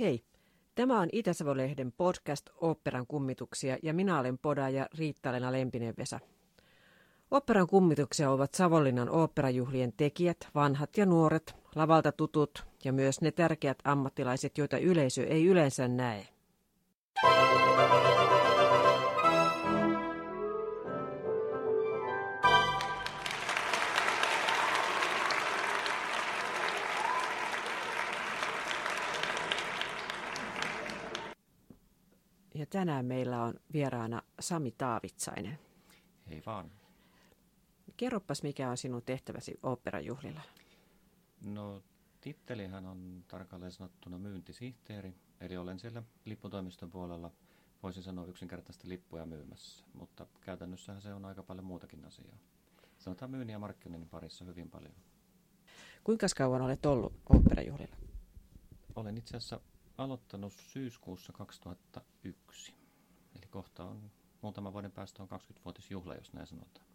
Hei, tämä on Itä-Savo-lehden podcast Oopperan kummituksia ja minä olen podaaja Riitta-Lena Lempinen-Vesa. Oopperan kummituksia ovat Savonlinnan oopperajuhlien tekijät, vanhat ja nuoret, lavalta tutut ja myös ne tärkeät ammattilaiset, joita yleisö ei yleensä näe. Ja tänään meillä on vieraana Sami Taavitsainen. Hei vaan. Kerropas, mikä on sinun tehtäväsi oopperajuhlilla? No, tittelihän on tarkalleen sanottuna myyntisihteeri, eli olen siellä lipputoimiston puolella, voisin sanoa yksinkertaisesti lippuja myymässä, mutta käytännössähän se on aika paljon muutakin asiaa. Sanotaan myynnin ja markkinoinnin parissa hyvin paljon. Kuinka kauan olet ollut oopperajuhlilla? Olen itse asiassa aloittanut syyskuussa 2001. Eli kohta on muutaman vuoden päästä on 20-vuotisjuhla, jos näin sanotaan.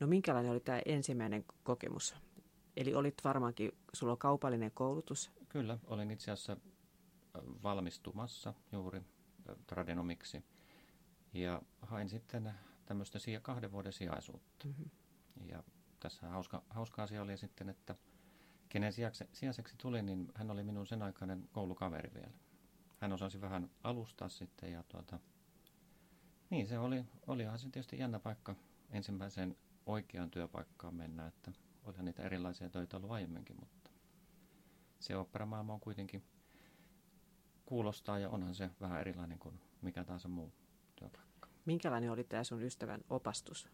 No minkälainen oli tämä ensimmäinen kokemus? Eli olit varmaankin, sulla on kaupallinen koulutus? Kyllä, olin itse asiassa valmistumassa juuri tradenomiksi. Ja hain sitten tämmöistä kahden vuoden sijaisuutta. Mm-hmm. Ja tässä hauska, hauska asia oli sitten, että kenen sijaiseksi tuli, niin hän oli minun sen aikainen koulukaveri vielä. Hän osasi vähän alustaa sitten ja tuota, niin se oli, olihan se tietysti jännä paikka ensimmäiseen oikeaan työpaikkaan mennä, että olihan niitä erilaisia töitä ollut aiemminkin, mutta se operamaailma on kuitenkin kuulostaa ja onhan se vähän erilainen kuin mikä tahansa muu työpaikka. Minkälainen oli tämä sun ystävän opastus?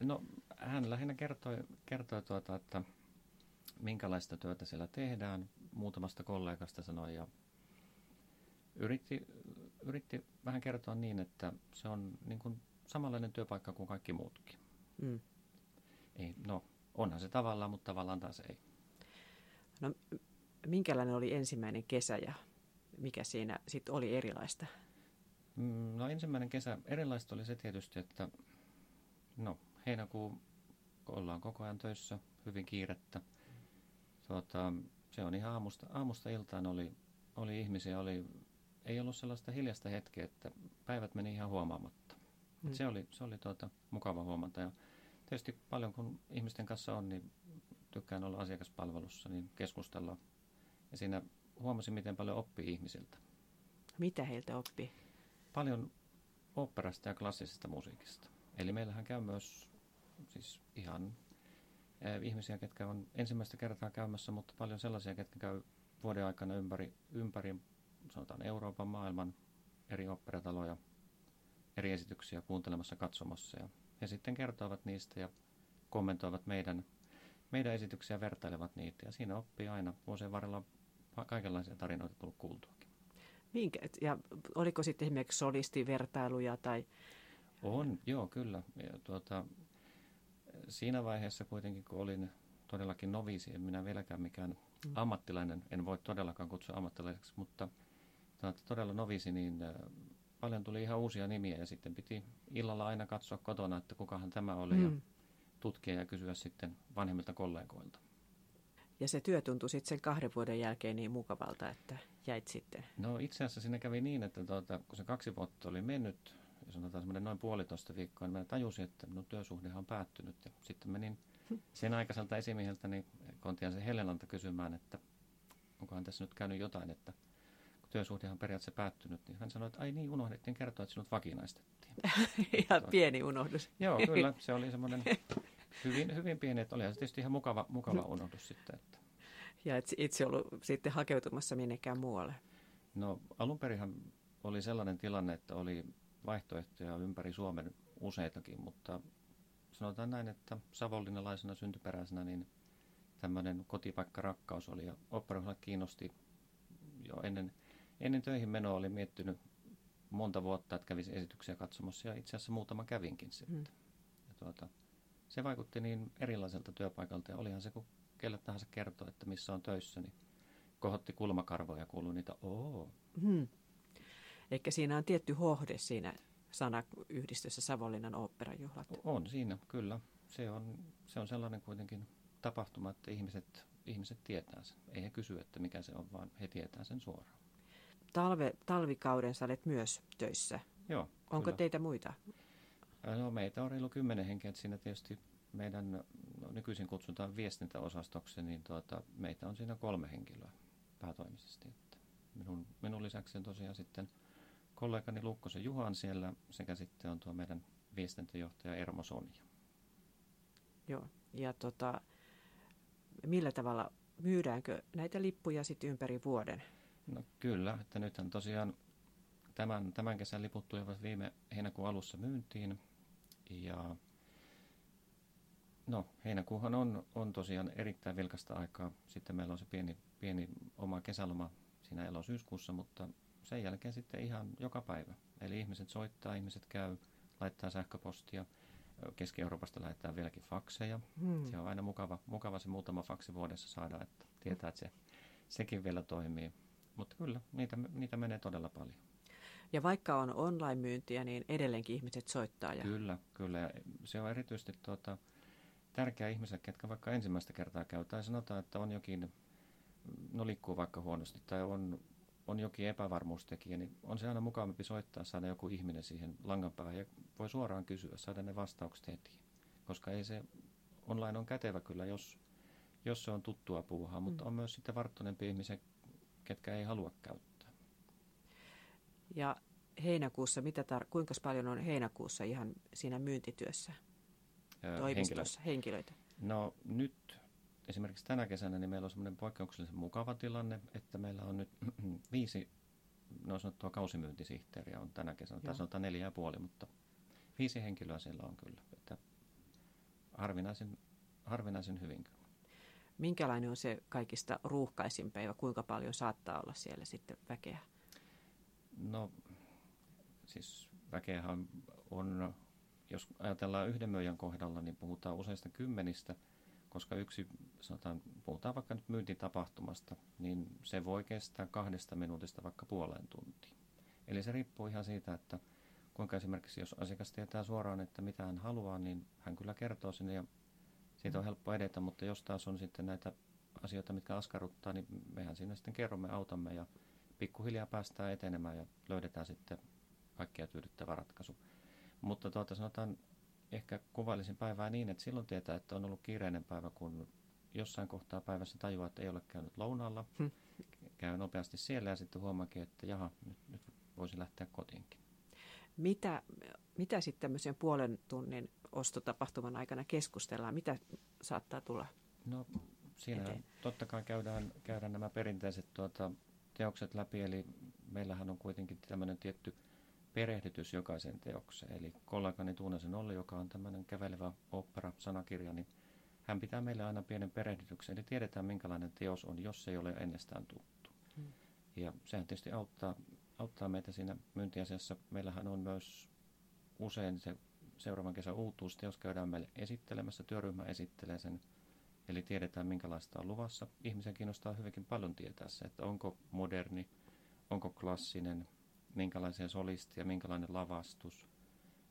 No hän lähinnä kertoi, kertoi tuota, että minkälaista työtä siellä tehdään. Muutamasta kollegasta sanoi ja yritti, yritti vähän kertoa niin, että se on niin kuin samanlainen työpaikka kuin kaikki muutkin. Mm. Ei, no, onhan se tavallaan, mutta tavallaan taas ei. No, minkälainen oli ensimmäinen kesä ja mikä siinä sitten oli erilaista? Mm, no ensimmäinen kesä erilaista oli se tietysti, että no heinäkuu ollaan koko ajan töissä, hyvin kiirettä. Tuota, se on ihan aamusta, aamusta iltaan oli, oli ihmisiä, oli, ei ollut sellaista hiljasta hetkeä, että päivät meni ihan huomaamatta. Mm. Se oli, se oli tuota, mukava huomata. Ja tietysti paljon kun ihmisten kanssa on, niin tykkään olla asiakaspalvelussa, niin keskustella. Ja siinä huomasin, miten paljon oppii ihmisiltä. Mitä heiltä oppii? Paljon operasta ja klassisesta musiikista. Eli meillähän käy myös siis ihan ihmisiä, ketkä on ensimmäistä kertaa käymässä, mutta paljon sellaisia, ketkä käy vuoden aikana ympäri, ympäri sanotaan Euroopan, maailman eri operataloja, eri esityksiä kuuntelemassa, katsomassa. Ja he sitten kertovat niistä ja kommentoivat meidän, meidän esityksiä, vertailevat niitä. Ja siinä oppii aina vuosien varrella kaikenlaisia tarinoita tullut kuultuakin. Minkä, ja oliko sitten esimerkiksi solistivertailuja tai... On, joo, kyllä. Ja tuota, siinä vaiheessa kuitenkin, kun olin todellakin noviisi, en minä vieläkään mikään mm. ammattilainen, en voi todellakaan kutsua ammattilaiseksi, mutta todella noviisi, niin äh, paljon tuli ihan uusia nimiä ja sitten piti illalla aina katsoa kotona, että kukahan tämä oli mm. ja tutkia ja kysyä sitten vanhemmilta kollegoilta. Ja se työ tuntui sitten sen kahden vuoden jälkeen niin mukavalta, että jäit sitten? No itse asiassa siinä kävi niin, että tuota, kun se kaksi vuotta oli mennyt, sanotaan semmoinen noin puolitoista viikkoa, niin mä tajusin, että minun työsuhdehan on päättynyt. Ja sitten menin sen aikaiselta esimieheltä niin se Helenalta kysymään, että onkohan tässä nyt käynyt jotain, että kun työsuhdehan on periaatteessa päättynyt, niin hän sanoi, että ai niin, unohdettiin kertoa, että sinut vakinaistettiin. ihan pieni unohdus. Joo, kyllä, se oli semmoinen hyvin, hyvin pieni, että olihan se tietysti ihan mukava, mukava unohdus sitten. Että. Ja et itse ollut sitten hakeutumassa minnekään muualle? No alun oli sellainen tilanne, että oli vaihtoehtoja ympäri Suomen useitakin, mutta sanotaan näin, että savonlinnalaisena syntyperäisenä niin tämmöinen kotipaikkarakkaus oli ja operahulla kiinnosti jo ennen, ennen töihin menoa oli miettinyt monta vuotta, että kävisi esityksiä katsomassa ja itse asiassa muutama kävinkin sitten. Mm. Ja tuota, se vaikutti niin erilaiselta työpaikalta ja olihan se, kun kelle tahansa kertoo, että missä on töissä, niin kohotti kulmakarvoja ja kuului niitä oo. Hmm. Eikä siinä on tietty hohde siinä sanayhdistössä Savonlinnan oopperajuhlat. On siinä, kyllä. Se on, se on sellainen kuitenkin tapahtuma, että ihmiset ihmiset tietää sen. Ei he kysy, että mikä se on, vaan he tietää sen suoraan. Talve, talvikauden sä olet myös töissä. Joo, Onko kyllä. teitä muita? No, meitä on reilu kymmenen henkeä, että siinä tietysti meidän, no, nykyisin kutsutaan viestintäosastoksi, niin tuota, meitä on siinä kolme henkilöä päätoimisesti. Että minun, minun lisäksi on tosiaan sitten kollegani Lukkosen Juhan siellä sekä sitten on tuo meidän viestintäjohtaja Ermo Sonja. Joo. Ja tota, millä tavalla myydäänkö näitä lippuja sitten ympäri vuoden? No kyllä, että nythän tosiaan tämän, tämän kesän liput tulivat viime heinäkuun alussa myyntiin ja no heinäkuuhan on, on tosiaan erittäin vilkasta aikaa. Sitten meillä on se pieni, pieni oma kesäloma siinä elosyyskuussa, mutta sen jälkeen sitten ihan joka päivä. Eli ihmiset soittaa, ihmiset käy, laittaa sähköpostia. Keski-Euroopasta lähetetään vieläkin fakseja. Hmm. Se on aina mukava, mukava se muutama faksi vuodessa saada, että tietää, että se, sekin vielä toimii. Mutta kyllä, niitä, niitä menee todella paljon. Ja vaikka on online-myyntiä, niin edelleenkin ihmiset soittaa. Ja... Kyllä, kyllä. Ja se on erityisesti tuota, tärkeä ihmiselle, ketkä vaikka ensimmäistä kertaa käy, tai sanotaan, että on jokin, no liikkuu vaikka huonosti, tai on, on jokin epävarmuustekijä, niin on se aina mukavampi soittaa, saada joku ihminen siihen langan päähän, ja voi suoraan kysyä, saada ne vastaukset heti. Koska ei se, online on kätevä kyllä, jos, jos se on tuttua puuhaa, mutta mm. on myös sitten varttuneempi ihmisiä, ketkä ei halua käyttää. Ja heinäkuussa, mitä tar- kuinka paljon on heinäkuussa ihan siinä myyntityössä? toimistossa henkilöitä? No nyt esimerkiksi tänä kesänä niin meillä on semmoinen poikkeuksellisen mukava tilanne, että meillä on nyt viisi no sanottua kausimyyntisihteeriä on tänä kesänä, tai sanotaan neljä ja puoli, mutta viisi henkilöä siellä on kyllä, että harvinaisen, harvinaisen hyvin kyllä. Minkälainen on se kaikista ruuhkaisin päivä, kuinka paljon saattaa olla siellä sitten väkeä? No siis väkeähän on jos ajatellaan yhden myyjän kohdalla, niin puhutaan useista kymmenistä, koska yksi, sanotaan, puhutaan vaikka nyt myyntitapahtumasta, niin se voi kestää kahdesta minuutista vaikka puoleen tuntiin. Eli se riippuu ihan siitä, että kuinka esimerkiksi jos asiakas tietää suoraan, että mitä hän haluaa, niin hän kyllä kertoo sinne ja siitä on helppo edetä, mutta jos taas on sitten näitä asioita, mitkä askarruttaa, niin mehän siinä sitten kerromme, autamme ja pikkuhiljaa päästään etenemään ja löydetään sitten kaikkia tyydyttävä ratkaisu. Mutta tuota, sanotaan, ehkä kuvailisin päivää niin, että silloin tietää, että on ollut kiireinen päivä, kun jossain kohtaa päivässä tajuaa, että ei ole käynyt lounaalla. Hmm. Käy nopeasti siellä ja sitten huomaakin, että jaha, nyt, nyt voisi lähteä kotiinkin. Mitä, mitä sitten tämmöisen puolen tunnin ostotapahtuman aikana keskustellaan? Mitä saattaa tulla No siinä eteen? totta kai käydään, käydään nämä perinteiset tuota, teokset läpi, eli meillähän on kuitenkin tämmöinen tietty – perehdytys jokaisen teokseen. Eli kollegani Tuunasen Olli, joka on tämmöinen kävelevä opera-sanakirja, niin hän pitää meille aina pienen perehdytyksen, eli tiedetään minkälainen teos on, jos se ei ole ennestään tuttu. Hmm. Ja sehän tietysti auttaa, auttaa meitä siinä myyntiasiassa. Meillähän on myös usein se seuraavan kesän uutuusteos käydään meille esittelemässä, työryhmä esittelee sen, eli tiedetään minkälaista on luvassa. Ihmisen kiinnostaa hyvinkin paljon tietää se, että onko moderni, onko klassinen, minkälaisia solistia, minkälainen lavastus.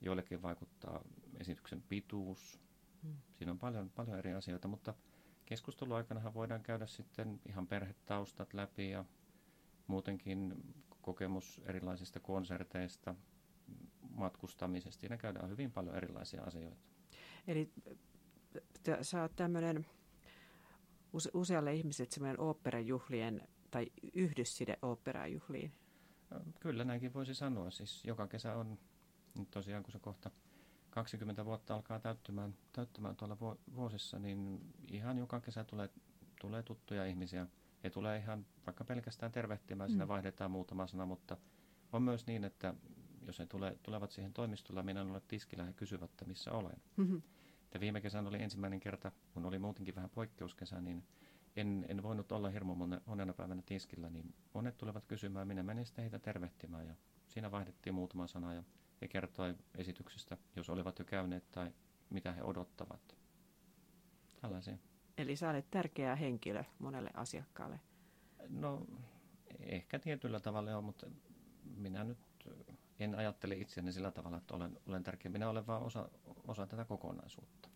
Joillekin vaikuttaa esityksen pituus. Hmm. Siinä on paljon, paljon eri asioita, mutta keskusteluaikana voidaan käydä sitten ihan perhetaustat läpi ja muutenkin kokemus erilaisista konserteista, matkustamisesta. Siinä käydään hyvin paljon erilaisia asioita. Eli sä oot tämmöinen usealle ihmiselle semmoinen oopperajuhlien tai yhdysside oopperajuhliin. Kyllä näinkin voisi sanoa. Siis joka kesä on nyt tosiaan, kun se kohta 20 vuotta alkaa täyttymään, täyttämään tuolla vuosissa, niin ihan joka kesä tulee, tulee tuttuja ihmisiä. He tulee ihan vaikka pelkästään tervehtimään, mm. siinä vaihdetaan muutama sana, mutta on myös niin, että jos he tule, tulevat siihen toimistolla, minä olen tiskillä, he kysyvät, että missä olen. Mm-hmm. viime kesänä oli ensimmäinen kerta, kun oli muutenkin vähän poikkeuskesä, niin en, en voinut olla hirmu monena päivänä tiskillä, niin monet tulevat kysymään, minä menin sitten heitä tervehtimään ja siinä vaihdettiin muutama sana ja he kertoi esityksestä, jos olivat jo käyneet tai mitä he odottavat. Tällaisia. Eli sä olet tärkeä henkilö monelle asiakkaalle. No ehkä tietyllä tavalla on, mutta minä nyt en ajattele itseäni sillä tavalla, että olen, olen tärkeä. Minä olen vain osa, osa tätä kokonaisuutta.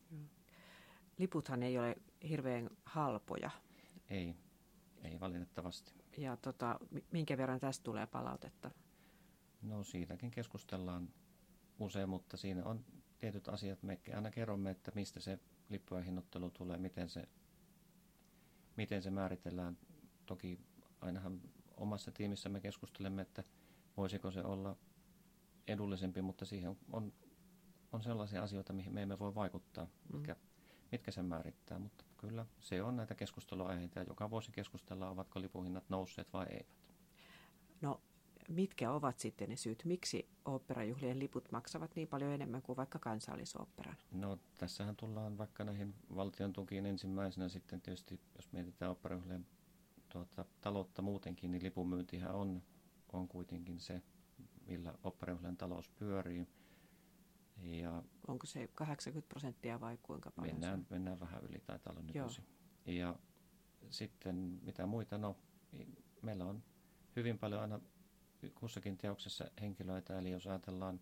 Liputhan ei ole hirveän halpoja. Ei, ei valitettavasti. Ja tota, minkä verran tästä tulee palautetta? No siitäkin keskustellaan usein, mutta siinä on tietyt asiat. Me aina kerromme, että mistä se lippujen hinnoittelu tulee, miten se, miten se määritellään. Toki ainahan omassa tiimissä me keskustelemme, että voisiko se olla edullisempi, mutta siihen on, on sellaisia asioita, mihin me emme voi vaikuttaa, mm. mitkä, mitkä sen määrittää. Mutta kyllä se on näitä keskusteluaiheita ja joka vuosi keskustellaan, ovatko lipuhinnat nousseet vai eivät. No mitkä ovat sitten ne syyt, miksi oopperajuhlien liput maksavat niin paljon enemmän kuin vaikka kansallisoopperan? No tässähän tullaan vaikka näihin valtion tukiin ensimmäisenä sitten tietysti, jos mietitään oopperajuhlien tuota, taloutta muutenkin, niin lipunmyyntihän on, on kuitenkin se, millä oopperajuhlien talous pyörii. Ja Onko se 80 prosenttia vai kuinka paljon? Mennään, mennään vähän yli, taitaa olla nykyisin. Ja sitten mitä muita, no meillä on hyvin paljon aina kussakin teoksessa henkilöitä, eli jos ajatellaan,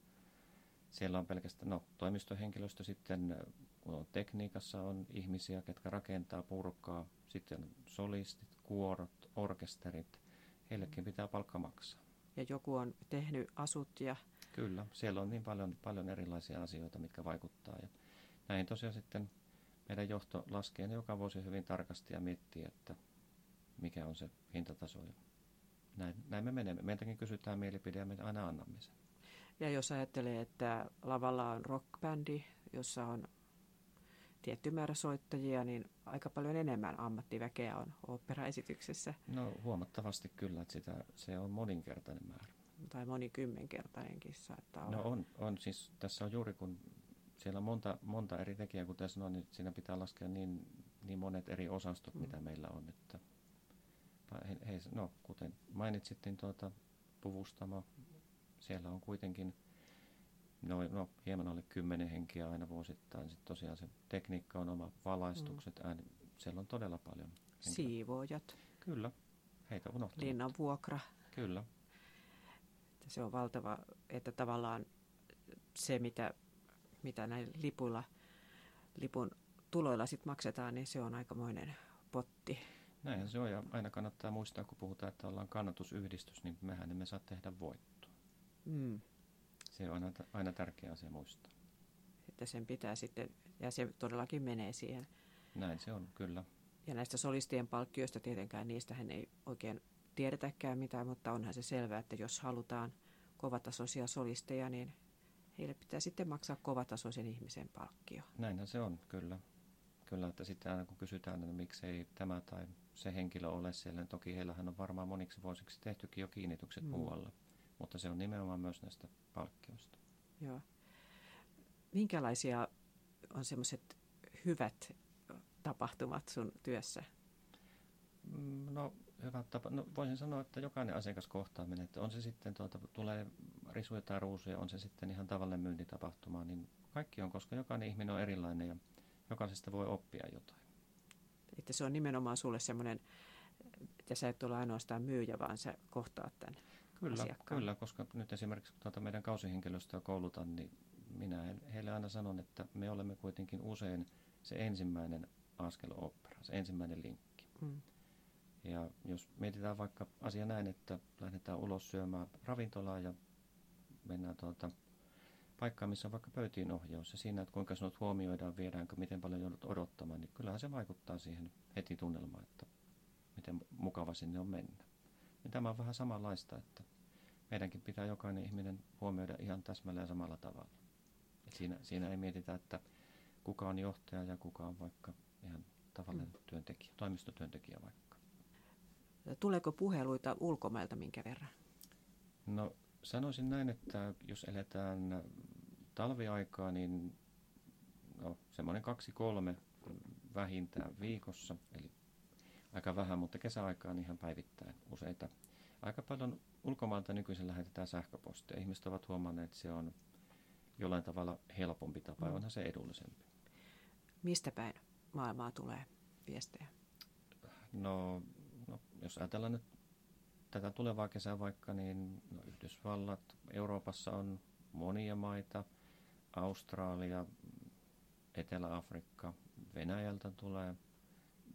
siellä on pelkästään no, toimistohenkilöstö, sitten kun on tekniikassa on ihmisiä, ketkä rakentaa, purkaa, sitten solistit, kuorot, orkesterit, heillekin pitää palkka maksaa. Ja joku on tehnyt asut ja... Kyllä, siellä on niin paljon, paljon erilaisia asioita, mitkä vaikuttaa. Ja näin tosiaan sitten meidän johto laskee ne joka vuosi hyvin tarkasti ja miettii, että mikä on se hintataso näin, näin me menemme. Meiltäkin kysytään mielipide ja me aina annamme sen. Ja jos ajattelee, että lavalla on rockbändi, jossa on tietty määrä soittajia, niin aika paljon enemmän ammattiväkeä on operaesityksessä. No huomattavasti kyllä, että sitä, se on moninkertainen määrä. Tai monikymmenkertainenkin saattaa olla. No on, on siis tässä on juuri kun siellä on monta, monta eri tekijää, kuten sanoin, niin siinä pitää laskea niin, niin monet eri osastot, mm. mitä meillä on, että he, he, no, kuten mainitsit, niin tuota, puvustamo, siellä on kuitenkin no, no, hieman alle kymmenen henkiä aina vuosittain. Sitten tosiaan se tekniikka on oma, valaistukset, mm. ääni, siellä on todella paljon. Henkilöä. Siivoojat. Kyllä, heitä unohtuu. Linnan vuokra. Kyllä. Se on valtava, että tavallaan se, mitä, mitä näillä lipuilla, lipun tuloilla sitten maksetaan, niin se on aikamoinen potti. Näinhän se on ja aina kannattaa muistaa, kun puhutaan, että ollaan kannatusyhdistys, niin mehän emme saa tehdä voittoa. Mm. Se on aina, aina tärkeä asia muistaa. Että sen pitää sitten, ja se todellakin menee siihen. Näin se on, kyllä. Ja näistä solistien palkkioista tietenkään, niistähän ei oikein tiedetäkään mitään, mutta onhan se selvää, että jos halutaan kovatasoisia solisteja, niin heille pitää sitten maksaa kovatasoisen ihmisen palkkio. Näinhän se on, kyllä. Kyllä, että sitten aina kun kysytään, että miksei tämä tai se henkilö ole siellä, niin toki heillähän on varmaan moniksi vuosiksi tehtykin jo kiinnitykset mm. muualla. Mutta se on nimenomaan myös näistä palkkioista. Joo. Minkälaisia on semmoiset hyvät tapahtumat sun työssä? No, hyvät tapa. No, voisin sanoa, että jokainen asiakaskohtaaminen, että on se sitten, tuota, tulee risuja tai ruusuja, on se sitten ihan tavallinen myyntitapahtuma, niin kaikki on, koska jokainen ihminen on erilainen ja jokaisesta voi oppia jotain. Että se on nimenomaan sulle semmoinen, että sä et ole ainoastaan myyjä, vaan sä kohtaat tämän Kyllä, asiakkaan. kyllä koska nyt esimerkiksi tuota meidän kausihenkilöstöä koulutan, niin minä heille aina sanon, että me olemme kuitenkin usein se ensimmäinen askel opera, se ensimmäinen linkki. Mm. Ja jos mietitään vaikka asia näin, että lähdetään ulos syömään ravintolaa ja mennään tuota, paikkaan, missä on vaikka pöytiin ohjaus ja siinä, että kuinka sinut huomioidaan, viedäänkö, miten paljon joudut odottamaan, niin kyllähän se vaikuttaa siihen heti tunnelmaan, että miten mukava sinne on mennä. Niin tämä on vähän samanlaista, että meidänkin pitää jokainen ihminen huomioida ihan täsmälleen samalla tavalla. Et siinä, siinä ei mietitä, että kuka on johtaja ja kuka on vaikka ihan tavallinen mm. työntekijä, toimistotyöntekijä vaikka. Tuleeko puheluita ulkomailta minkä verran? No sanoisin näin, että jos eletään talviaikaa, niin no, semmoinen kaksi kolme vähintään viikossa, eli aika vähän, mutta kesäaikaan ihan päivittäin useita. Aika paljon ulkomailta nykyisin lähetetään sähköpostia. Ihmiset ovat huomanneet, että se on jollain tavalla helpompi tapa ja mm. onhan se edullisempi. Mistä päin maailmaa tulee viestejä? No, no jos ajatellaan nyt tätä tulevaa kesää vaikka, niin no, Yhdysvallat, Euroopassa on monia maita, Australia, Etelä-Afrikka, Venäjältä tulee,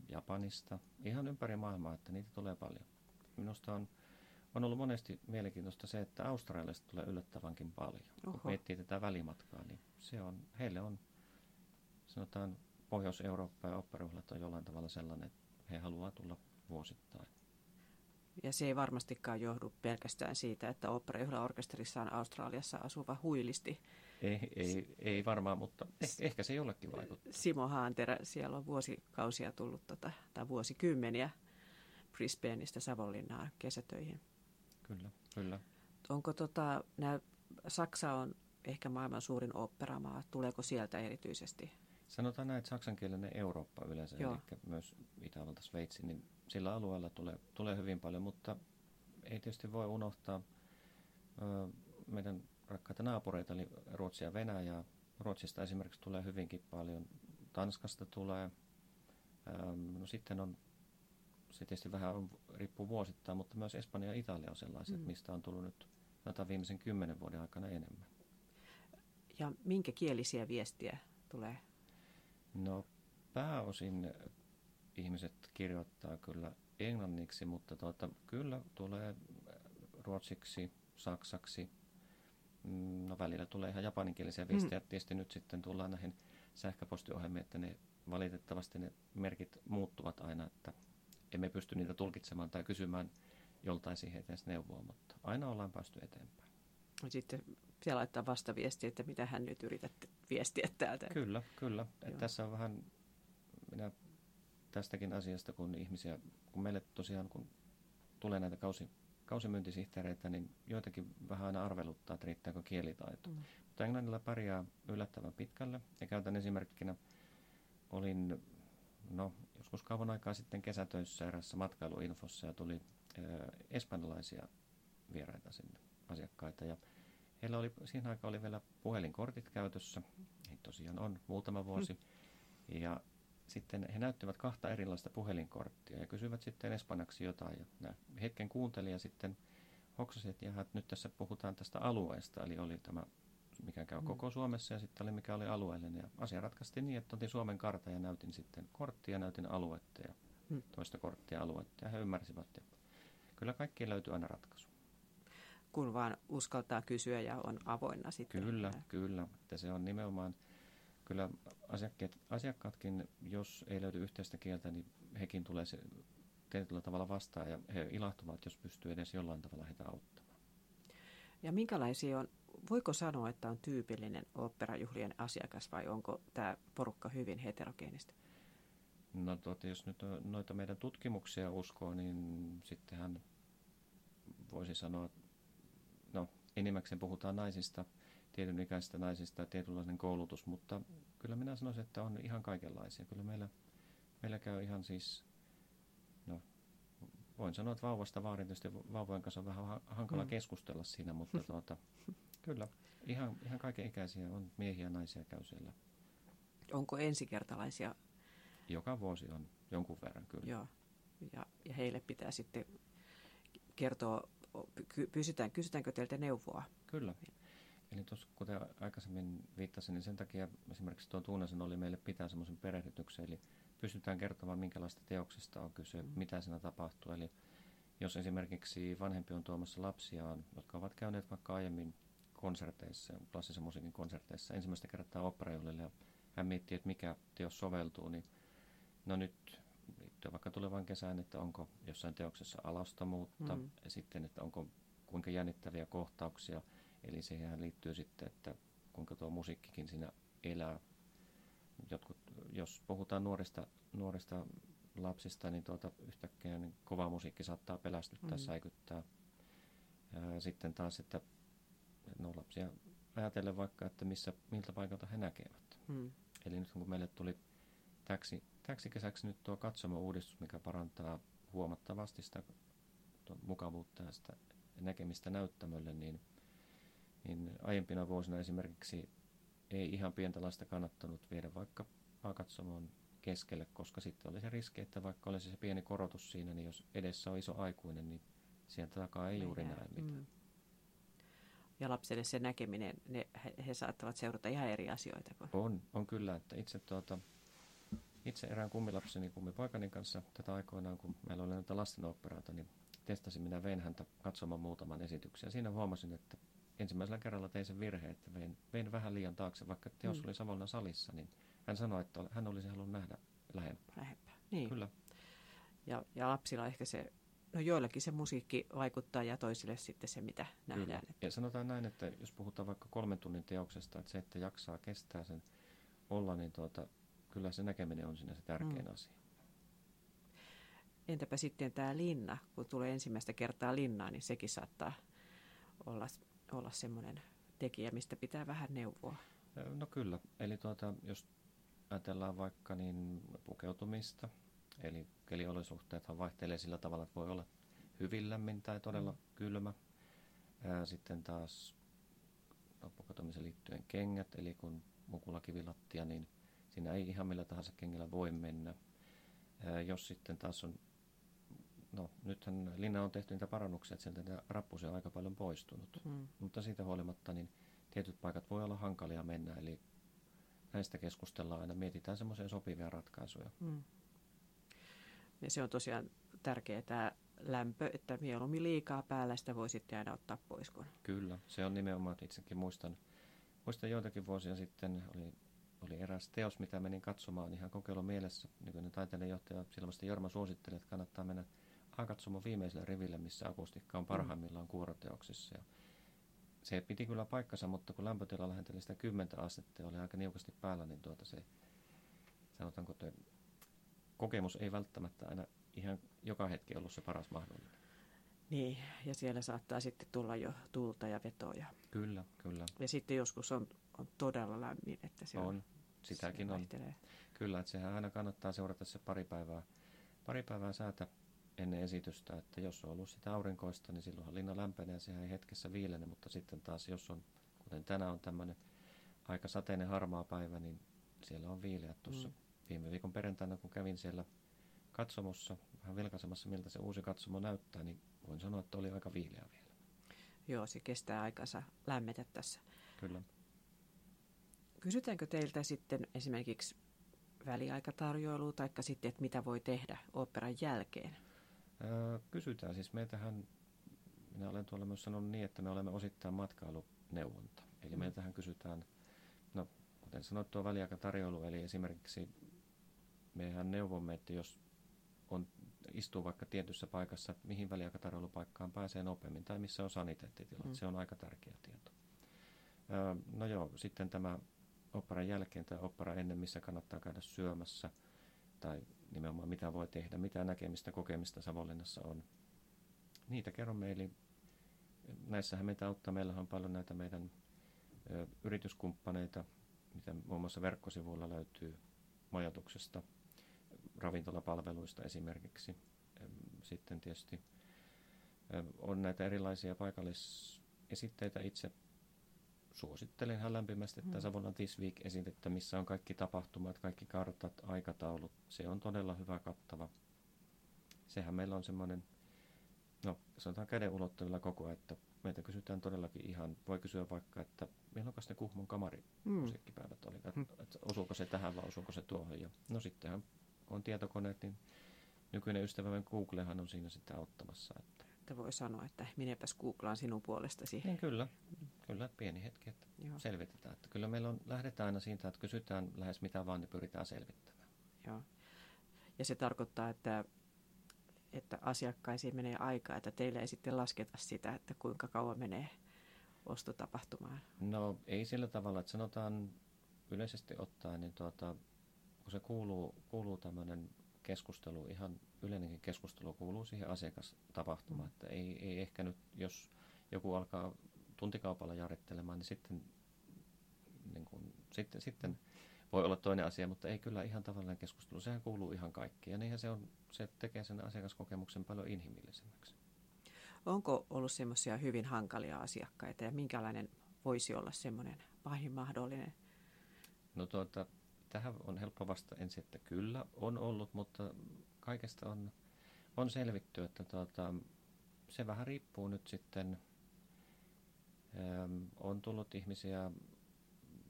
Japanista, ihan ympäri maailmaa, että niitä tulee paljon. Minusta on, on ollut monesti mielenkiintoista se, että Australiasta tulee yllättävänkin paljon. Oho. Kun miettii tätä välimatkaa, niin se on, heille on, sanotaan, Pohjois-Eurooppa ja operuhlat on jollain tavalla sellainen, että he haluavat tulla vuosittain. Ja se ei varmastikaan johdu pelkästään siitä, että operajuhlaorkesterissa on Australiassa asuva huilisti. Ei, ei, ei varmaan, mutta eh, ehkä se jollekin vaikuttaa. Simo Haanterä, siellä on vuosikausia tullut, tota, tai vuosikymmeniä Brisbaneista Savonlinnaan kesätöihin. Kyllä, kyllä. Onko tota, nää, Saksa on ehkä maailman suurin operamaa, tuleeko sieltä erityisesti? Sanotaan näin, että saksankielinen Eurooppa yleensä, Joo. eli myös Itävalta, Sveitsi, niin sillä alueella tulee, tulee hyvin paljon, mutta ei tietysti voi unohtaa ö, meidän rakkaita naapureita, eli Ruotsia ja Venäjää. Ruotsista esimerkiksi tulee hyvinkin paljon, Tanskasta tulee. No sitten on, se tietysti vähän on, riippuu vuosittain, mutta myös Espanja ja Italia on sellaiset, mm. mistä on tullut nyt sanotaan viimeisen kymmenen vuoden aikana enemmän. Ja minkä kielisiä viestiä tulee? No pääosin ihmiset kirjoittaa kyllä englanniksi, mutta tuota, kyllä tulee ruotsiksi, saksaksi, Mm, no välillä tulee ihan japaninkielisiä mm. viestejä. Mm. Tietysti nyt sitten tullaan näihin sähköpostiohjelmiin, että ne valitettavasti ne merkit muuttuvat aina, että emme pysty niitä tulkitsemaan tai kysymään joltain siihen edes neuvoa, mutta aina ollaan päästy eteenpäin. Sitten siellä laittaa vastaviesti, että mitä hän nyt yrität viestiä täältä. Kyllä, kyllä. tässä on vähän, minä tästäkin asiasta, kun ihmisiä, kun meille tosiaan, kun tulee näitä kausi, kausimyyntisihteereitä, niin joitakin vähän aina arveluttaa, että riittääkö kielitaito. Mm. Mutta englannilla pärjää yllättävän pitkälle. Ja käytän esimerkkinä, olin no, joskus kauan aikaa sitten kesätöissä erässä matkailuinfossa ja tuli äh, espanjalaisia vieraita sinne, asiakkaita. Ja heillä oli, siinä aikaa oli vielä puhelinkortit käytössä, niin tosiaan on muutama vuosi. Mm. Ja sitten he näyttivät kahta erilaista puhelinkorttia ja kysyivät sitten espanjaksi jotain. Ja hetken kuuntelin ja sitten hoksasi, että, jaha, että nyt tässä puhutaan tästä alueesta. Eli oli tämä, mikä käy mm. koko Suomessa ja sitten oli mikä oli alueellinen. Ja asia ratkaistiin niin, että otin Suomen kartan ja näytin sitten korttia ja näytin aluetta ja mm. toista korttia aluetta. Ja he ymmärsivät. Ja kyllä kaikki löytyy aina ratkaisu. Kun vaan uskaltaa kysyä ja on avoinna sitten. Kyllä, kyllä. Että se on nimenomaan kyllä asiakkaat, asiakkaatkin, jos ei löydy yhteistä kieltä, niin hekin tulee se tietyllä tavalla vastaan ja he ilahtuvat, jos pystyy edes jollain tavalla heitä auttamaan. Ja minkälaisia on, voiko sanoa, että on tyypillinen operajuhlien asiakas vai onko tämä porukka hyvin heterogeenistä? No tuota, jos nyt noita meidän tutkimuksia uskoo, niin sittenhän voisi sanoa, no enimmäkseen puhutaan naisista – tietyn ikäisistä naisista tietynlainen koulutus, mutta kyllä minä sanoisin, että on ihan kaikenlaisia. Kyllä meillä, meillä käy ihan siis, no voin sanoa, että vauvasta vaarin tietysti vauvojen kanssa on vähän hankala mm. keskustella siinä, mutta tuota, kyllä ihan, ihan kaiken ikäisiä on miehiä ja naisia käy siellä. Onko ensikertalaisia? Joka vuosi on jonkun verran kyllä. Joo, ja, ja heille pitää sitten kertoa, kysytään, kysytäänkö teiltä neuvoa? Kyllä. Eli tuossa, kuten aikaisemmin viittasin, niin sen takia esimerkiksi tuo Tuunasen oli meille pitää semmoisen perehdytyksen, eli pystytään kertomaan, minkälaista teoksesta on kyse, mm. mitä siinä tapahtuu. Eli jos esimerkiksi vanhempi on tuomassa lapsiaan, jotka ovat käyneet vaikka aiemmin konserteissa, klassisen musiikin konserteissa, ensimmäistä kertaa operajuhlille, ja hän miettii, että mikä teos soveltuu, niin no nyt liittyy vaikka tulevan kesään, että onko jossain teoksessa alastomuutta, mm. ja sitten, että onko kuinka jännittäviä kohtauksia – Eli siihen liittyy sitten, että kuinka tuo musiikkikin siinä elää. Jotkut, jos puhutaan nuorista, nuorista lapsista, niin tuota yhtäkkiä niin kova musiikki saattaa pelästyttää, mm. säikyttää. Ja sitten taas, että no lapsia ajatellen vaikka, että missä, miltä paikalta he näkevät. Mm. Eli nyt kun meille tuli täksi, täksi kesäksi nyt tuo katsomo-uudistus, mikä parantaa huomattavasti sitä mukavuutta ja sitä näkemistä näyttämölle, niin – niin aiempina vuosina esimerkiksi ei ihan pientä lasta kannattanut viedä vaikka A-katsomoon keskelle, koska sitten oli se riski, että vaikka olisi se pieni korotus siinä, niin jos edessä on iso aikuinen, niin sieltä takaa ei juuri näe mitään. Mm. Ja lapsille se näkeminen, ne, he, he saattavat seurata ihan eri asioita. Kuin... On, on kyllä, että itse tuota, itse erään kummilapseni kummipoikani kanssa tätä aikoinaan, kun meillä oli näitä lastenooperaata, niin testasin, minä vein häntä katsomaan muutaman esityksen. Ja siinä huomasin, että ensimmäisellä kerralla tein sen virheen, että vein, vein vähän liian taakse, vaikka teos mm. oli Savonlinnan salissa, niin hän sanoi, että hän olisi halunnut nähdä lähempää. Lähempää, niin. Kyllä. Ja, ja lapsilla ehkä se, no joillakin se musiikki vaikuttaa ja toisille sitten se, mitä nähdään. Kyllä. Ja sanotaan näin, että jos puhutaan vaikka kolmen tunnin teoksesta, että se, että jaksaa kestää sen olla, niin tuota, kyllä se näkeminen on siinä se tärkein mm. asia. Entäpä sitten tämä linna, kun tulee ensimmäistä kertaa linnaa, niin sekin saattaa olla, olla semmoinen tekijä, mistä pitää vähän neuvoa. No kyllä, eli tuota, jos ajatellaan vaikka niin pukeutumista, eli keliolosuhteethan vaihtelee sillä tavalla, että voi olla hyvin lämmin tai todella mm. kylmä. Sitten taas no, pukeutumiseen liittyen kengät, eli kun mukulla kivilattia, niin siinä ei ihan millä tahansa kengellä voi mennä. Jos sitten taas on no nythän Linna on tehty niitä parannuksia, että sieltä rappusia on aika paljon poistunut. Mm. Mutta siitä huolimatta niin tietyt paikat voi olla hankalia mennä, eli näistä keskustellaan aina, mietitään semmoisia sopivia ratkaisuja. Mm. Ja se on tosiaan tärkeää tämä lämpö, että mieluummin liikaa päällä sitä voi sitten aina ottaa pois. Kun... Kyllä, se on nimenomaan, että itsekin muistan, muistan joitakin vuosia sitten, oli, oli eräs teos, mitä menin katsomaan ihan kokeilun mielessä. Nykyinen taiteilijajohtaja Silvasti Jorma suositteli, että kannattaa mennä A-katsomon viimeiselle riville, missä akustiikka on mm. parhaimmillaan kuoroteoksissa. Ja se piti kyllä paikkansa, mutta kun lämpötila lähenteli sitä 10 astetta ja oli aika niukasti päällä, niin tuota se, sanotaanko, että kokemus ei välttämättä aina ihan joka hetki ollut se paras mahdollinen. Niin, ja siellä saattaa sitten tulla jo tulta ja vetoja. Kyllä, kyllä. Ja sitten joskus on, on todella lämmin, että se on. on sitäkin on. Kyllä, että sehän aina kannattaa seurata se pari päivää, pari päivää säätä ennen esitystä, että jos on ollut sitä aurinkoista, niin silloinhan linna lämpenee ja sehän ei hetkessä viilene, mutta sitten taas jos on, kuten tänään on tämmöinen aika sateinen harmaa päivä, niin siellä on viileät tuossa. Mm. Viime viikon perjantaina, kun kävin siellä katsomossa, vähän vilkaisemassa, miltä se uusi katsomo näyttää, niin voin sanoa, että oli aika viileä vielä. Joo, se kestää aikansa lämmetä tässä. Kyllä. Kysytäänkö teiltä sitten esimerkiksi väliaikatarjoilua, tai sitten, että mitä voi tehdä operan jälkeen? Kysytään. Siis meiltähän, minä olen tuolla myös sanonut niin, että me olemme osittain matkailuneuvonta. Eli mm. meiltähän kysytään, no kuten sanottua väliaikatarjoilu, eli esimerkiksi mehän neuvomme, että jos on, istuu vaikka tietyssä paikassa, että mihin väliaikatarjoilupaikkaan pääsee nopeammin tai missä on saniteettitilat. Mm. Se on aika tärkeä tieto. no joo, sitten tämä operan jälkeen tai opera ennen, missä kannattaa käydä syömässä tai nimenomaan mitä voi tehdä, mitä näkemistä, kokemista Savonlinnassa on. Niitä kerromme, eli näissähän meitä auttaa. Meillä on paljon näitä meidän ö, yrityskumppaneita, mitä muun muassa verkkosivuilla löytyy majoituksesta, ravintolapalveluista esimerkiksi. Sitten tietysti on näitä erilaisia paikallisesitteitä itse suosittelen ihan lämpimästi että mm. Savonlan This Week-esitettä, missä on kaikki tapahtumat, kaikki kartat, aikataulut. Se on todella hyvä kattava. Sehän meillä on semmoinen, no sanotaan käden ulottavilla koko ajan, että meitä kysytään todellakin ihan, voi kysyä vaikka, että milloin ne Kuhmon kamari mm. musiikkipäivät oli, että, mm. että osuuko se tähän vai osuuko se tuohon. Ja, no sittenhän on tietokoneet, niin nykyinen ystävämme Googlehan on siinä sitten auttamassa. Että että voi sanoa, että minepäs googlaan sinun puolestasi. Niin kyllä, kyllä pieni hetki, että Joo. selvitetään. Että kyllä meillä on, lähdetään aina siitä, että kysytään lähes mitä vaan, niin pyritään selvittämään. Joo. Ja se tarkoittaa, että, että asiakkaisiin menee aikaa, että teille ei sitten lasketa sitä, että kuinka kauan menee ostotapahtumaan. No ei sillä tavalla, että sanotaan yleisesti ottaen, niin tuota, kun se kuuluu, kuuluu tämmöinen keskustelu, ihan yleinenkin keskustelu kuuluu siihen asiakastapahtumaan, että ei, ei ehkä nyt, jos joku alkaa tuntikaupalla jarrittelemaan, niin sitten, niin kuin, sitten, sitten voi olla toinen asia, mutta ei kyllä ihan tavallinen keskustelu. Sehän kuuluu ihan kaikki ja niinhän se, on, se tekee sen asiakaskokemuksen paljon inhimillisemmäksi. Onko ollut semmoisia hyvin hankalia asiakkaita ja minkälainen voisi olla semmoinen pahin mahdollinen? No tuota, tähän on helppo vastata ensin, että kyllä on ollut, mutta kaikesta on, on selvitty, että tuota, se vähän riippuu nyt sitten. Ähm, on tullut ihmisiä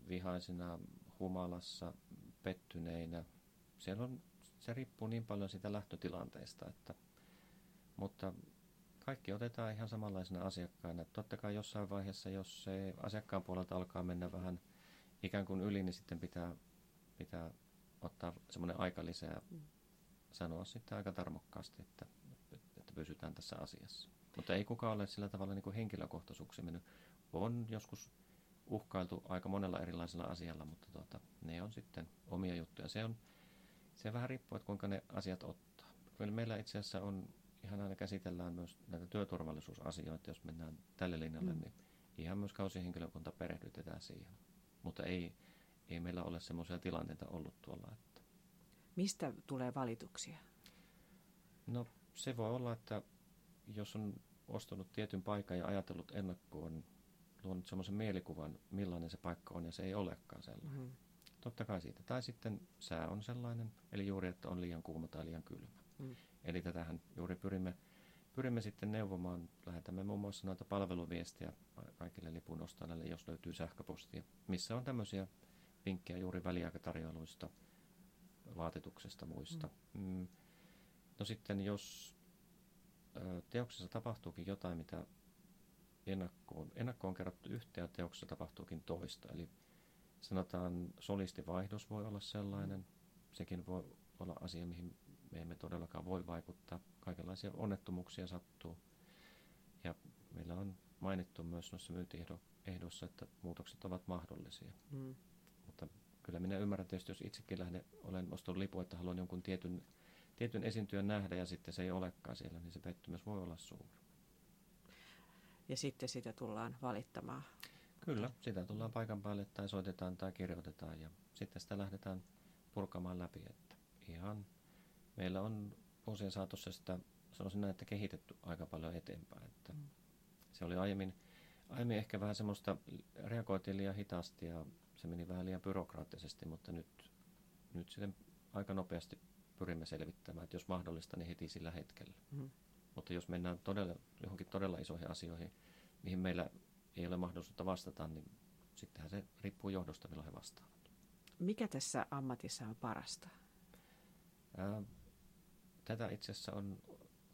vihaisina, humalassa, pettyneinä, siellä on, se riippuu niin paljon siitä lähtötilanteesta, että, mutta kaikki otetaan ihan samanlaisena asiakkaana. Totta kai jossain vaiheessa, jos se asiakkaan puolelta alkaa mennä vähän ikään kuin yli, niin sitten pitää, pitää ottaa semmoinen aika lisää mm. sanoa sitten aika tarmokkaasti, että, että pysytään tässä asiassa. Mutta ei kukaan ole sillä tavalla niin kuin henkilökohtaisuuksia mennyt. On joskus uhkailtu aika monella erilaisella asialla, mutta tuota, ne on sitten omia juttuja. Se, on, se vähän riippuu, että kuinka ne asiat ottaa. Kyllä meillä itse asiassa on, ihan aina käsitellään myös näitä työturvallisuusasioita, jos mennään tälle linjalle, mm. niin ihan myös kausihenkilökunta perehdytetään siihen. Mutta ei, ei meillä ole semmoisia tilanteita ollut tuolla. Että... Mistä tulee valituksia? No se voi olla, että jos on ostanut tietyn paikan ja ajatellut ennakkoon, luonut semmoisen mielikuvan, millainen se paikka on ja se ei olekaan sellainen. Mm-hmm. Totta kai siitä. Tai sitten sää on sellainen, eli juuri, että on liian kuuma tai liian kylmä. Mm. Eli tätähän juuri pyrimme, pyrimme sitten neuvomaan. Lähetämme muun muassa noita palveluviestiä kaikille lipun ostajille, jos löytyy sähköpostia, missä on tämmöisiä vinkkejä juuri väliaikatarjoiluista, vaatetuksesta muista. Mm. Mm. No sitten jos teoksessa tapahtuukin jotain, mitä ennakkoon, ennakkoon kerrottu yhteen ja teoksessa tapahtuukin toista. Eli sanotaan solistivaihdos voi olla sellainen. Sekin voi olla asia, mihin me emme todellakaan voi vaikuttaa. Kaikenlaisia onnettomuuksia sattuu. Ja meillä on mainittu myös noissa myyntiehdoissa, että muutokset ovat mahdollisia. Mm. Mutta kyllä minä ymmärrän tietysti, jos itsekin lähden, olen ostanut lipun, että haluan jonkun tietyn tietyn esiintyön nähdä ja sitten se ei olekaan siellä, niin se pettymys voi olla suuri. Ja sitten sitä tullaan valittamaan. Kyllä, sitä tullaan paikan päälle tai soitetaan tai kirjoitetaan ja sitten sitä lähdetään purkamaan läpi. Että ihan meillä on vuosien saatossa sitä, sanoisin näin, että kehitetty aika paljon eteenpäin. Että mm. Se oli aiemmin, aiemmin ehkä vähän semmoista, reagoitiin liian hitaasti ja se meni vähän liian byrokraattisesti, mutta nyt, nyt sitten aika nopeasti pyrimme selvittämään, että jos mahdollista, niin heti sillä hetkellä. Mm. Mutta jos mennään todella, johonkin todella isoihin asioihin, mihin meillä ei ole mahdollisuutta vastata, niin sittenhän se riippuu johdosta, milloin he vastaavat. Mikä tässä ammatissa on parasta? Ää, tätä itse asiassa on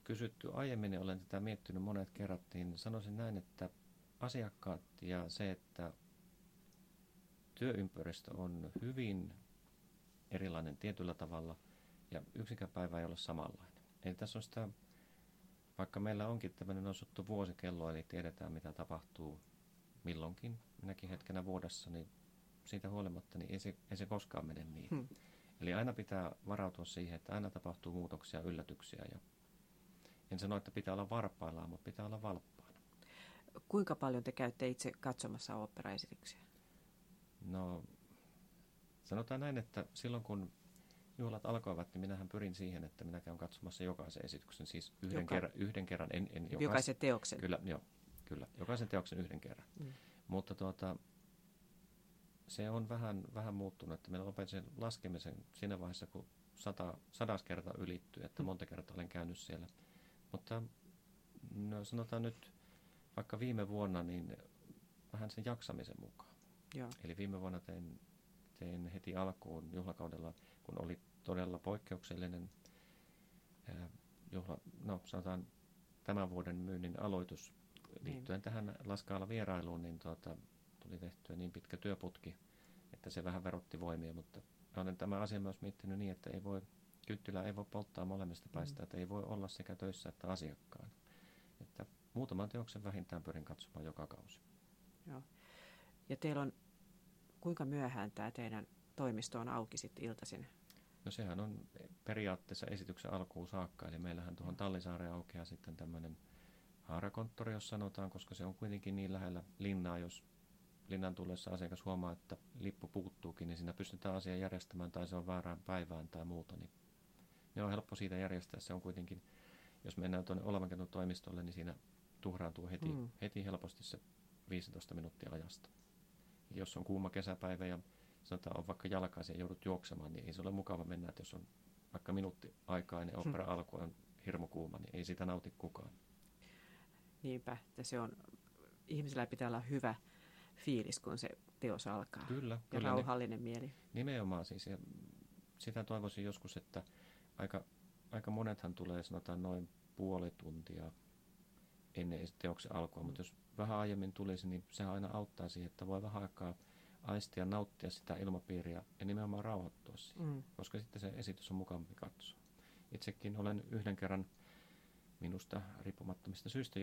kysytty aiemmin ja olen tätä miettinyt monet kerrat, niin sanoisin näin, että asiakkaat ja se, että työympäristö on hyvin erilainen tietyllä tavalla – ja yksikään päivä ei ole samanlainen. Eli tässä on sitä, vaikka meillä onkin tämmöinen osuttu vuosikello, eli tiedetään mitä tapahtuu milloinkin, minäkin hetkenä vuodessa, niin siitä huolimatta niin ei se, ei se koskaan mene niin. Hmm. Eli aina pitää varautua siihen, että aina tapahtuu muutoksia ja yllätyksiä. Ja en sano, että pitää olla varpaillaan, mutta pitää olla valppaana. Kuinka paljon te käytte itse katsomassa operaesityksiä? No, sanotaan näin, että silloin kun juhlat alkoivat, niin minähän pyrin siihen, että minä käyn katsomassa jokaisen esityksen, siis yhden, Joka... kerran, yhden kerran. En, en jokais... Jokaisen teoksen. Kyllä, joo, kyllä, jokaisen teoksen yhden kerran. Mm. Mutta tuota, se on vähän, vähän muuttunut, että minä lopetin sen laskemisen siinä vaiheessa, kun sata, sadas kerta ylittyy, että mm. monta kertaa olen käynyt siellä. Mutta no, sanotaan nyt vaikka viime vuonna, niin vähän sen jaksamisen mukaan. Joo. Eli viime vuonna tein, tein heti alkuun juhlakaudella, kun oli todella poikkeuksellinen ää, juhla, no sanotaan tämän vuoden myynnin aloitus liittyen niin. tähän Laskaalla vierailuun, niin tuota, tuli tehtyä niin pitkä työputki, että se vähän verotti voimia, mutta olen tämä asia myös miettinyt niin, että ei voi, kyttylä ei voi polttaa molemmista päistä, mm. että ei voi olla sekä töissä että asiakkaan. Että muutaman teoksen vähintään pyrin katsomaan joka kausi. Joo. Ja teillä on, kuinka myöhään tämä teidän toimisto on auki sitten iltaisin? No sehän on periaatteessa esityksen alkuun saakka, eli meillähän tuohon Tallisaareen aukeaa sitten tämmöinen haarakonttori, jos sanotaan, koska se on kuitenkin niin lähellä linnaa, jos linnan tullessa asiakas huomaa, että lippu puuttuukin, niin siinä pystytään asia järjestämään tai se on väärään päivään tai muuta, niin ne on helppo siitä järjestää. Se on kuitenkin, jos mennään tuonne Olavankedun toimistolle, niin siinä tuhraantuu heti, mm. heti helposti se 15 minuuttia ajasta. Jos on kuuma kesäpäivä ja sanotaan on vaikka jalkaisia ja joudut juoksemaan, niin ei se ole mukava mennä, että jos on vaikka minuutti aikaa ennen opera hmm. alkua on hirmu kuuma, niin ei sitä nauti kukaan. Niinpä, että se on, ihmisellä pitää olla hyvä fiilis, kun se teos alkaa. Kyllä. Ja kyllä, rauhallinen niin, mieli. Nimenomaan siis. Ja sitä toivoisin joskus, että aika, aika monethan tulee sanotaan noin puoli tuntia ennen teoksen alkua, mm. mutta jos vähän aiemmin tulisi, niin se aina auttaa siihen, että voi vähän aikaa aistia, nauttia sitä ilmapiiriä ja nimenomaan rauhoittua siihen, mm. koska sitten se esitys on mukavampi katsoa. Itsekin olen yhden kerran minusta riippumattomista syistä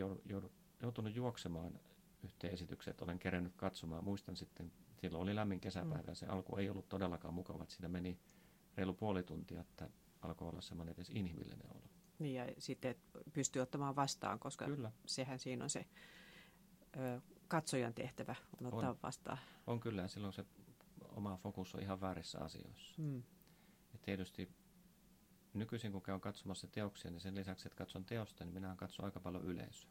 joutunut juoksemaan yhteen esitykseen, että olen kerännyt katsomaan. Muistan sitten, silloin oli lämmin kesäpäivä ja se alku ei ollut todellakaan mukava, että siinä meni reilu puoli tuntia, että alkoi olla semmoinen edes inhimillinen olo. Niin ja sitten pystyy ottamaan vastaan, koska kyllä. sehän siinä on se ö, katsojan tehtävä, on ottaa on, vastaan. On kyllä ja silloin se oma fokus on ihan väärissä asioissa. Mm. Ja tietysti nykyisin kun käyn katsomassa teoksia, niin sen lisäksi, että katson teosta, niin minä katson aika paljon yleisöä.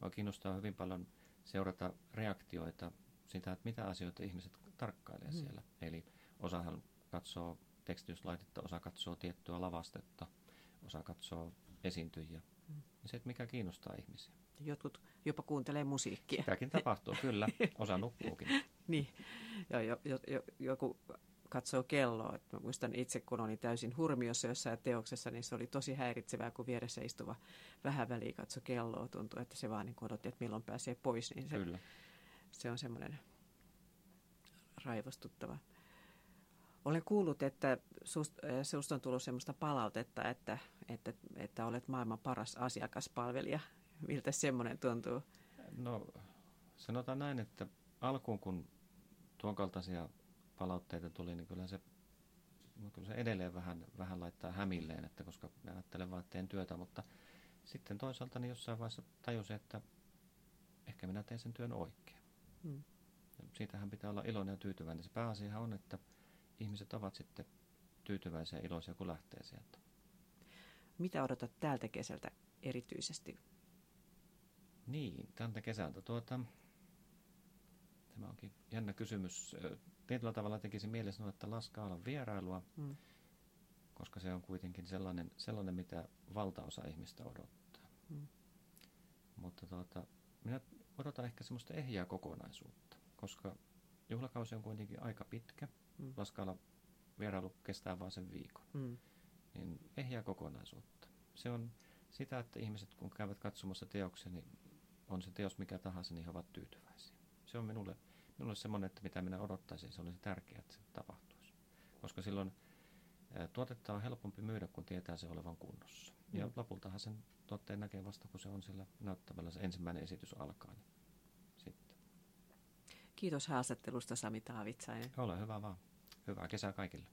Mä kiinnostaa hyvin paljon seurata reaktioita sitä, että mitä asioita ihmiset tarkkailee mm. siellä. Eli osahan katsoo tekstityslaitetta, osa katsoo tiettyä lavastetta, osa katsoo esiintyjiä. Se, että mikä kiinnostaa ihmisiä. Jotkut jopa kuuntelee musiikkia. Sitäkin tapahtuu, kyllä. Osa nukkuukin. niin. Ja jo, jo, jo, joku katsoo kelloa. Et mä muistan itse, kun olin täysin hurmiossa jossain teoksessa, niin se oli tosi häiritsevää, kun vieressä istuva vähän väliä katso kelloa. Tuntuu, että se vaan niin odotti, että milloin pääsee pois. Niin se, Kyllä. se on semmoinen raivostuttava. Olen kuullut, että sinusta on tullut sellaista palautetta, että, että, että olet maailman paras asiakaspalvelija. Miltä semmoinen tuntuu? No sanotaan näin, että alkuun kun tuon kaltaisia palautteita tuli, niin kyllä se, kyllä se edelleen vähän, vähän laittaa hämilleen, että koska mä ajattelen vaan, että teen työtä, mutta sitten toisaalta niin jossain vaiheessa tajusin, että ehkä minä teen sen työn oikein. Hmm. Siitähän pitää olla iloinen ja tyytyväinen. Se pääasiahan on, että ihmiset ovat sitten tyytyväisiä ja iloisia, kun lähtee sieltä. Mitä odotat tältä kesältä erityisesti? Niin, tältä kesältä. Tuota, tämä onkin jännä kysymys tietyllä tavalla tekisi mieli sanoa, että Laskaalan vierailua, mm. koska se on kuitenkin sellainen, sellainen mitä valtaosa ihmistä odottaa. Mm. Mutta tuota, minä odotan ehkä semmoista ehjää kokonaisuutta, koska juhlakausi on kuitenkin aika pitkä. Mm. Laskaala vierailu kestää vain sen viikon. Mm. Niin ehjää kokonaisuutta. Se on sitä, että ihmiset kun käyvät katsomassa teoksen, niin on se teos mikä tahansa, niin he ovat tyytyväisiä. Se on minulle minulle semmoinen, että mitä minä odottaisin, se olisi tärkeää, että se tapahtuisi. Koska silloin tuotetta on helpompi myydä, kun tietää se olevan kunnossa. Mm. Ja lopultahan sen tuotteen näkee vasta, kun se on sillä näyttävällä se ensimmäinen esitys alkaa. Niin sitten. Kiitos haastattelusta Sami Taavitsainen. Ole hyvä vaan. Hyvää kesää kaikille.